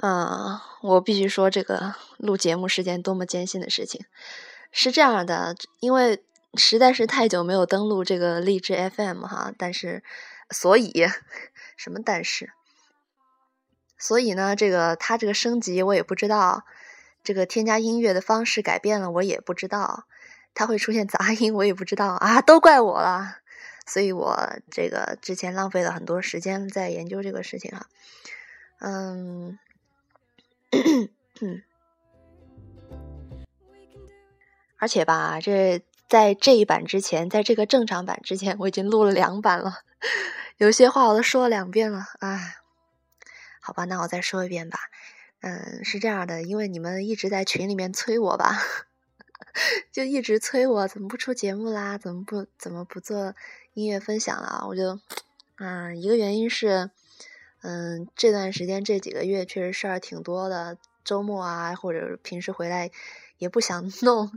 嗯，我必须说，这个录节目是件多么艰辛的事情。是这样的，因为实在是太久没有登录这个荔枝 FM 哈，但是，所以 什么但是，所以呢，这个它这个升级我也不知道，这个添加音乐的方式改变了我也不知道，它会出现杂音我也不知道啊，都怪我了。所以我这个之前浪费了很多时间在研究这个事情哈，嗯。而且吧，这在这一版之前，在这个正常版之前，我已经录了两版了，有些话我都说了两遍了，哎，好吧，那我再说一遍吧。嗯，是这样的，因为你们一直在群里面催我吧，就一直催我怎么不出节目啦，怎么不怎么不做音乐分享了，我就，嗯，一个原因是。嗯，这段时间这几个月确实事儿挺多的，周末啊或者平时回来也不想 弄。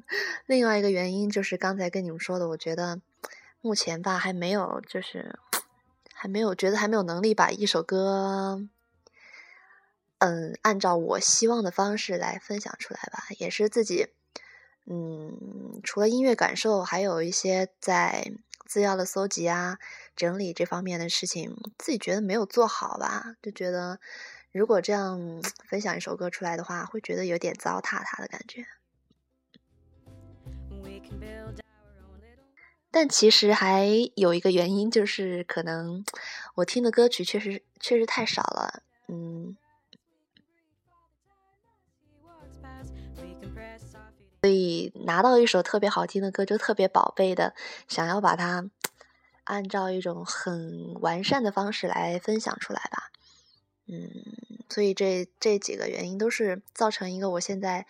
另外一个原因就是刚才跟你们说的，我觉得目前吧还没有，就是还没有觉得还没有能力把一首歌，嗯，按照我希望的方式来分享出来吧。也是自己，嗯，除了音乐感受，还有一些在资料的搜集啊。整理这方面的事情，自己觉得没有做好吧？就觉得如果这样分享一首歌出来的话，会觉得有点糟蹋它的感觉。但其实还有一个原因，就是可能我听的歌曲确实确实太少了，嗯，所以拿到一首特别好听的歌，就特别宝贝的想要把它。按照一种很完善的方式来分享出来吧，嗯，所以这这几个原因都是造成一个我现在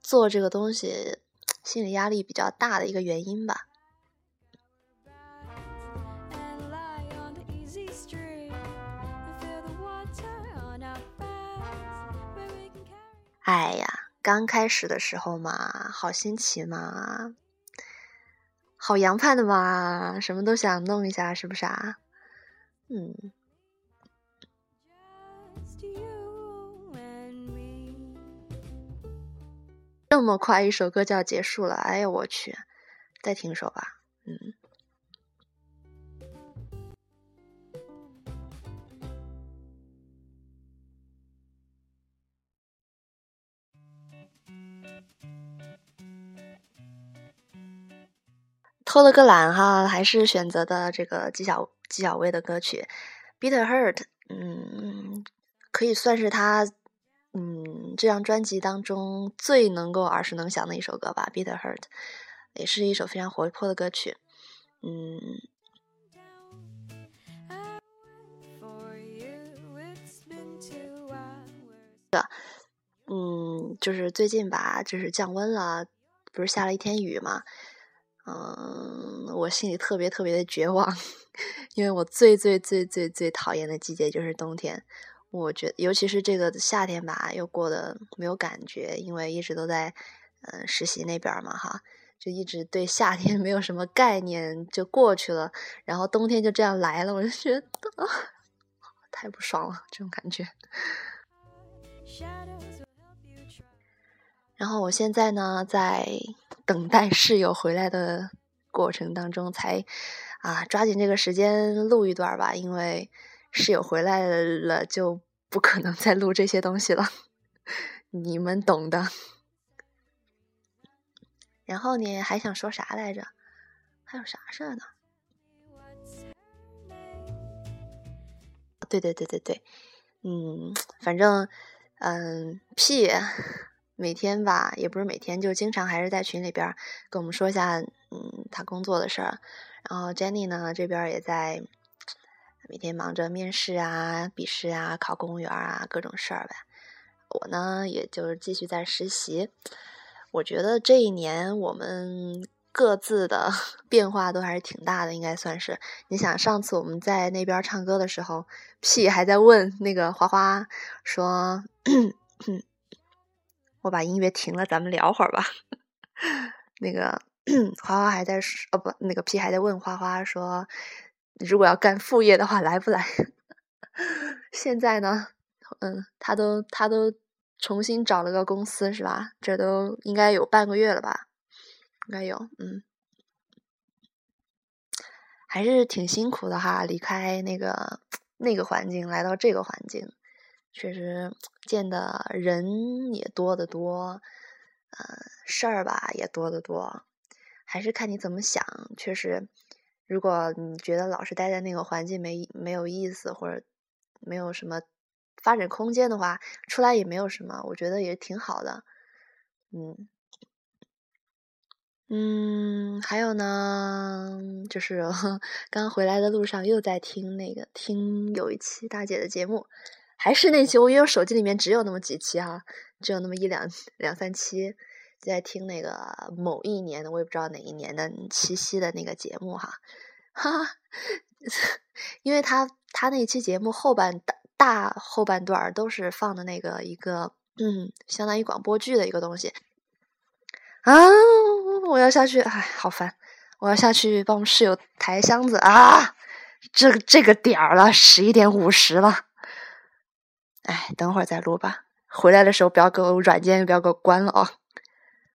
做这个东西心理压力比较大的一个原因吧。哎呀，刚开始的时候嘛，好新奇嘛。好洋派的嘛，什么都想弄一下，是不是啊？嗯。这么快，一首歌就要结束了，哎呀，我去，再听一首吧，嗯。偷了个懒哈，还是选择的这个纪晓纪晓薇的歌曲《Bitter Hurt》，嗯，可以算是他嗯这张专辑当中最能够耳熟能详的一首歌吧，《Bitter Hurt》也是一首非常活泼的歌曲，嗯，嗯，就是最近吧，就是降温了，不是下了一天雨嘛。嗯，我心里特别特别的绝望，因为我最最最最最讨厌的季节就是冬天。我觉，尤其是这个夏天吧，又过得没有感觉，因为一直都在嗯实习那边嘛，哈，就一直对夏天 没有什么概念，就过去了。然后冬天就这样来了，我就觉得太不爽了，这种感觉。然后我现在呢，在。等待室友回来的过程当中，才啊抓紧这个时间录一段吧，因为室友回来了就不可能再录这些东西了，你们懂的。然后你还想说啥来着？还有啥事儿呢？对对对对对，嗯，反正嗯屁。每天吧，也不是每天，就经常还是在群里边跟我们说一下，嗯，他工作的事儿。然后 Jenny 呢，这边也在每天忙着面试啊、笔试啊、考公务员啊各种事儿呗。我呢，也就是继续在实习。我觉得这一年我们各自的 变化都还是挺大的，应该算是。你想，上次我们在那边唱歌的时候，P 还在问那个花花说。我把音乐停了，咱们聊会儿吧。那个 花花还在说，哦不，那个皮还在问花花说，如果要干副业的话，来不来？现在呢，嗯，他都他都重新找了个公司是吧？这都应该有半个月了吧？应该有，嗯，还是挺辛苦的哈，离开那个 那个环境，来到这个环境，确实见的人也多得多，呃，事儿吧也多得多，还是看你怎么想，确实。如果你觉得老是待在那个环境没没有意思，或者没有什么发展空间的话，出来也没有什么，我觉得也挺好的。嗯嗯，还有呢，就是 刚回来的路上又在听那个听有一期大姐的节目，还是那期，我因为我手机里面只有那么几期哈，只有那么一两两三期。在听那个某一年的，我也不知道哪一年的七夕的那个节目哈，哈，因为他他那期节目后半大大后半段都是放的那个一个嗯，相当于广播剧的一个东西啊，我要下去，哎，好烦，我要下去帮我们室友抬箱子啊，这个这个点儿了，十一点五十了，哎，等会儿再录吧，回来的时候不要给我软件不要给我关了啊。